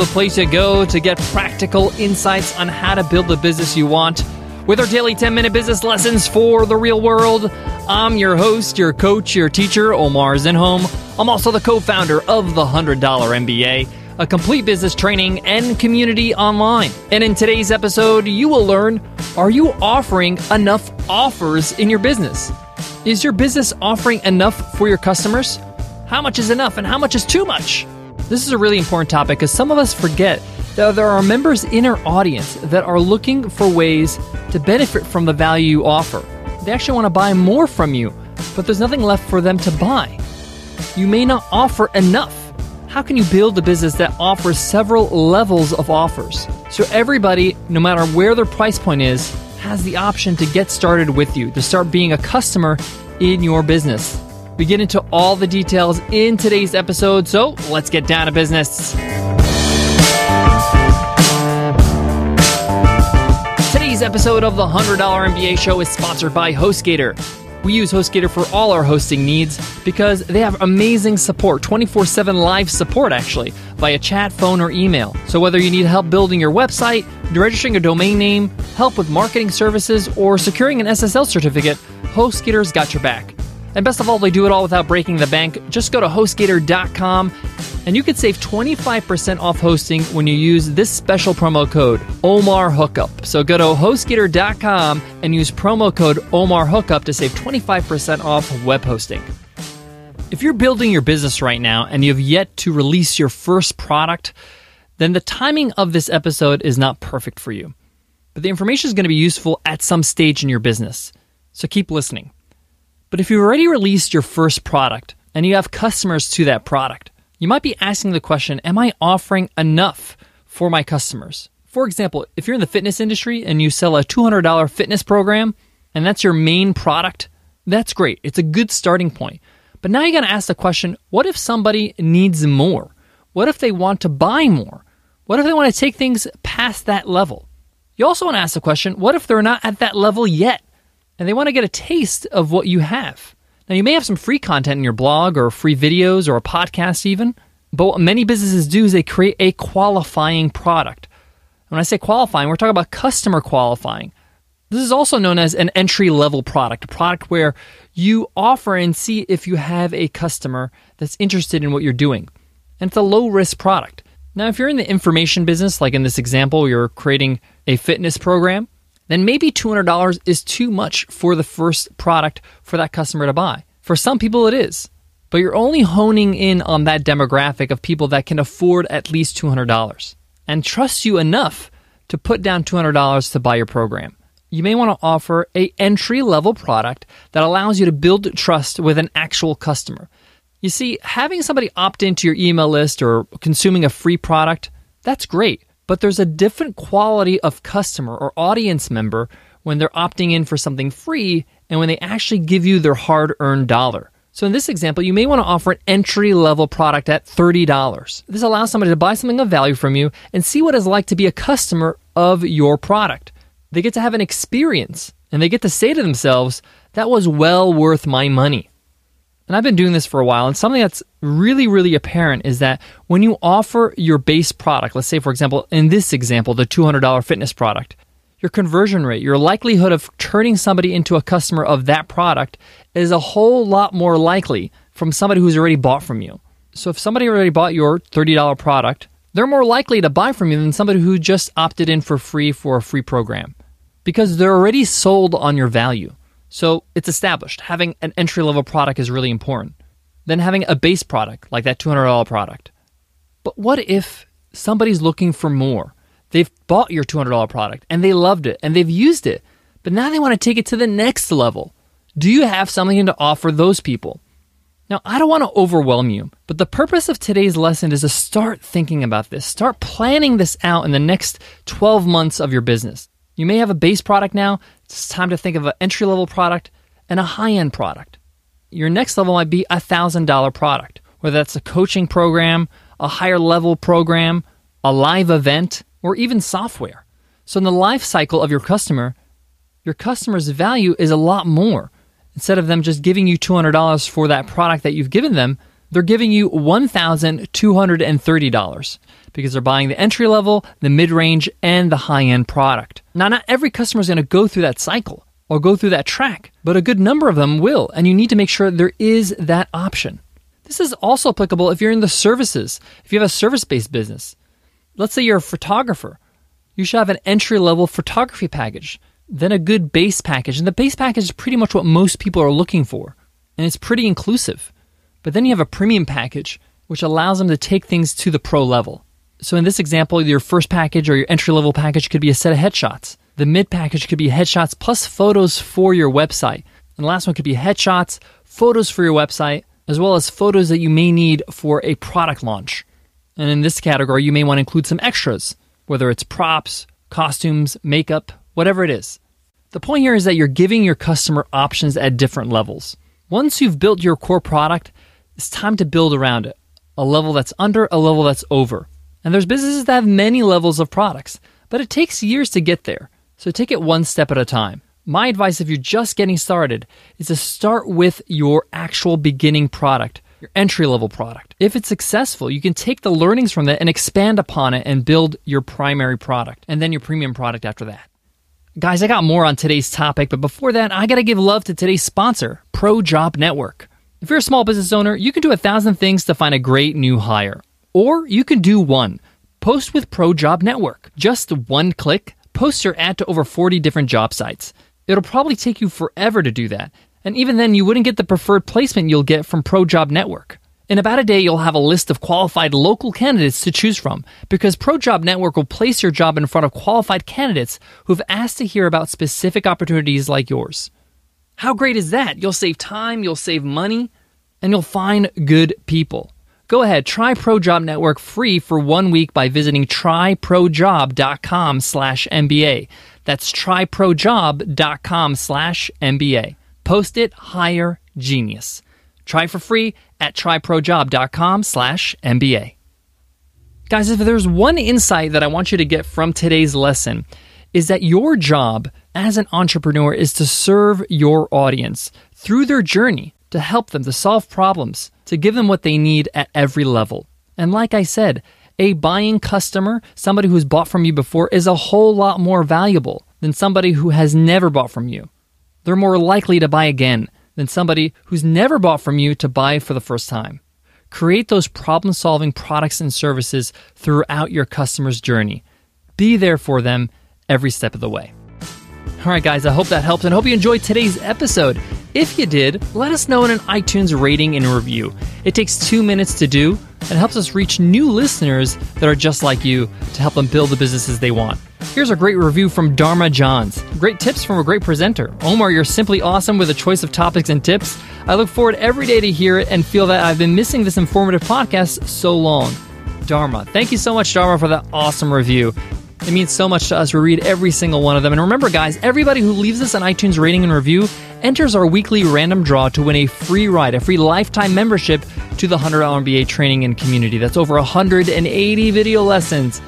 the place you go to get practical insights on how to build the business you want. With our daily 10 minute business lessons for the real world, I'm your host, your coach, your teacher, Omar Zenhom. I'm also the co founder of the $100 MBA, a complete business training and community online. And in today's episode, you will learn are you offering enough offers in your business? Is your business offering enough for your customers? How much is enough and how much is too much? This is a really important topic because some of us forget that there are members in our audience that are looking for ways to benefit from the value you offer. They actually want to buy more from you, but there's nothing left for them to buy. You may not offer enough. How can you build a business that offers several levels of offers? So everybody, no matter where their price point is, has the option to get started with you, to start being a customer in your business. We get into all the details in today's episode, so let's get down to business. Today's episode of the $100 MBA show is sponsored by HostGator. We use HostGator for all our hosting needs because they have amazing support, 24 7 live support actually, via chat, phone, or email. So whether you need help building your website, registering a domain name, help with marketing services, or securing an SSL certificate, HostGator's got your back. And best of all, they do it all without breaking the bank. Just go to hostgator.com and you can save 25% off hosting when you use this special promo code Omar Hookup. So go to hostgator.com and use promo code Omar Hookup to save 25% off web hosting. If you're building your business right now and you have yet to release your first product, then the timing of this episode is not perfect for you. But the information is going to be useful at some stage in your business. So keep listening. But if you've already released your first product and you have customers to that product, you might be asking the question Am I offering enough for my customers? For example, if you're in the fitness industry and you sell a $200 fitness program and that's your main product, that's great. It's a good starting point. But now you got to ask the question what if somebody needs more? What if they want to buy more? What if they want to take things past that level? You also want to ask the question what if they're not at that level yet? And they want to get a taste of what you have. Now, you may have some free content in your blog or free videos or a podcast, even, but what many businesses do is they create a qualifying product. When I say qualifying, we're talking about customer qualifying. This is also known as an entry level product, a product where you offer and see if you have a customer that's interested in what you're doing. And it's a low risk product. Now, if you're in the information business, like in this example, you're creating a fitness program, then maybe $200 is too much for the first product for that customer to buy. For some people, it is. But you're only honing in on that demographic of people that can afford at least $200 and trust you enough to put down $200 to buy your program. You may want to offer a entry level product that allows you to build trust with an actual customer. You see, having somebody opt into your email list or consuming a free product, that's great but there's a different quality of customer or audience member when they're opting in for something free and when they actually give you their hard earned dollar. So, in this example, you may want to offer an entry level product at $30. This allows somebody to buy something of value from you and see what it's like to be a customer of your product. They get to have an experience and they get to say to themselves, that was well worth my money. And I've been doing this for a while, and something that's really, really apparent is that when you offer your base product, let's say, for example, in this example, the $200 fitness product, your conversion rate, your likelihood of turning somebody into a customer of that product is a whole lot more likely from somebody who's already bought from you. So if somebody already bought your $30 product, they're more likely to buy from you than somebody who just opted in for free for a free program because they're already sold on your value. So it's established. Having an entry level product is really important. Then having a base product, like that $200 product. But what if somebody's looking for more? They've bought your $200 product and they loved it and they've used it, but now they want to take it to the next level. Do you have something to offer those people? Now, I don't want to overwhelm you, but the purpose of today's lesson is to start thinking about this. Start planning this out in the next 12 months of your business. You may have a base product now. It's time to think of an entry level product and a high end product. Your next level might be a $1,000 product, whether that's a coaching program, a higher level program, a live event, or even software. So, in the life cycle of your customer, your customer's value is a lot more. Instead of them just giving you $200 for that product that you've given them, they're giving you $1,230 because they're buying the entry level, the mid range, and the high end product. Now, not every customer is going to go through that cycle or go through that track, but a good number of them will, and you need to make sure there is that option. This is also applicable if you're in the services, if you have a service based business. Let's say you're a photographer. You should have an entry level photography package, then a good base package. And the base package is pretty much what most people are looking for, and it's pretty inclusive. But then you have a premium package, which allows them to take things to the pro level. So in this example, your first package or your entry level package could be a set of headshots. The mid package could be headshots plus photos for your website. And the last one could be headshots, photos for your website, as well as photos that you may need for a product launch. And in this category, you may want to include some extras, whether it's props, costumes, makeup, whatever it is. The point here is that you're giving your customer options at different levels. Once you've built your core product, it's time to build around it. A level that's under, a level that's over. And there's businesses that have many levels of products, but it takes years to get there. So take it one step at a time. My advice if you're just getting started is to start with your actual beginning product, your entry level product. If it's successful, you can take the learnings from that and expand upon it and build your primary product and then your premium product after that. Guys, I got more on today's topic, but before that, I got to give love to today's sponsor, Pro Job Network. If you're a small business owner, you can do a thousand things to find a great new hire. Or you can do one post with Pro Job Network. Just one click, post your ad to over 40 different job sites. It'll probably take you forever to do that. And even then, you wouldn't get the preferred placement you'll get from Pro Job Network. In about a day, you'll have a list of qualified local candidates to choose from because Pro Job Network will place your job in front of qualified candidates who've asked to hear about specific opportunities like yours. How great is that? You'll save time, you'll save money, and you'll find good people. Go ahead, try ProJob Network free for one week by visiting tryprojob.com slash MBA. That's tryprojob.com slash MBA. Post it, hire genius. Try for free at tryprojob.com slash MBA. Guys, if there's one insight that I want you to get from today's lesson, is that your job as an entrepreneur is to serve your audience through their journey to help them to solve problems, to give them what they need at every level. And like I said, a buying customer, somebody who's bought from you before, is a whole lot more valuable than somebody who has never bought from you. They're more likely to buy again than somebody who's never bought from you to buy for the first time. Create those problem solving products and services throughout your customer's journey. Be there for them every step of the way. All right, guys, I hope that helps and hope you enjoyed today's episode. If you did, let us know in an iTunes rating and review. It takes two minutes to do and helps us reach new listeners that are just like you to help them build the businesses they want. Here's a great review from Dharma Johns. Great tips from a great presenter. Omar, you're simply awesome with a choice of topics and tips. I look forward every day to hear it and feel that I've been missing this informative podcast so long. Dharma. Thank you so much, Dharma, for that awesome review. It means so much to us. We read every single one of them. And remember, guys, everybody who leaves us an iTunes rating and review enters our weekly random draw to win a free ride, a free lifetime membership to the $100 MBA training and community. That's over 180 video lessons,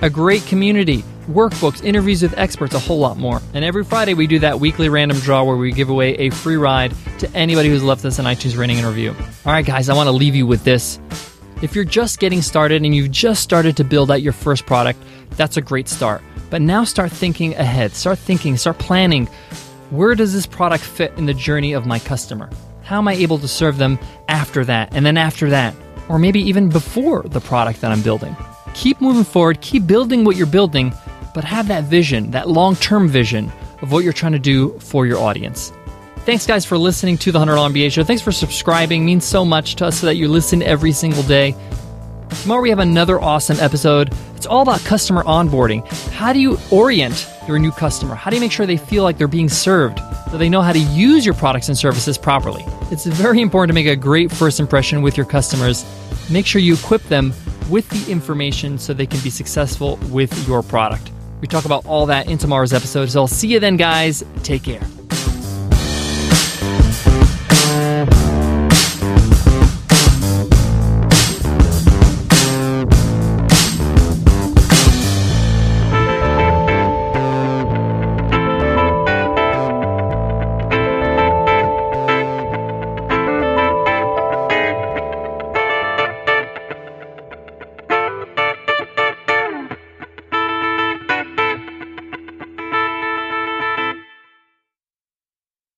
a great community, workbooks, interviews with experts, a whole lot more. And every Friday, we do that weekly random draw where we give away a free ride to anybody who's left us an iTunes rating and review. All right, guys, I want to leave you with this. If you're just getting started and you've just started to build out your first product, that's a great start. But now start thinking ahead. Start thinking, start planning. Where does this product fit in the journey of my customer? How am I able to serve them after that, and then after that, or maybe even before the product that I'm building? Keep moving forward, keep building what you're building, but have that vision, that long term vision of what you're trying to do for your audience. Thanks, guys, for listening to the $100 MBA show. Thanks for subscribing. It means so much to us so that you listen every single day. Tomorrow we have another awesome episode. It's all about customer onboarding. How do you orient your new customer? How do you make sure they feel like they're being served so they know how to use your products and services properly? It's very important to make a great first impression with your customers. Make sure you equip them with the information so they can be successful with your product. We talk about all that in tomorrow's episode. So I'll see you then, guys. Take care.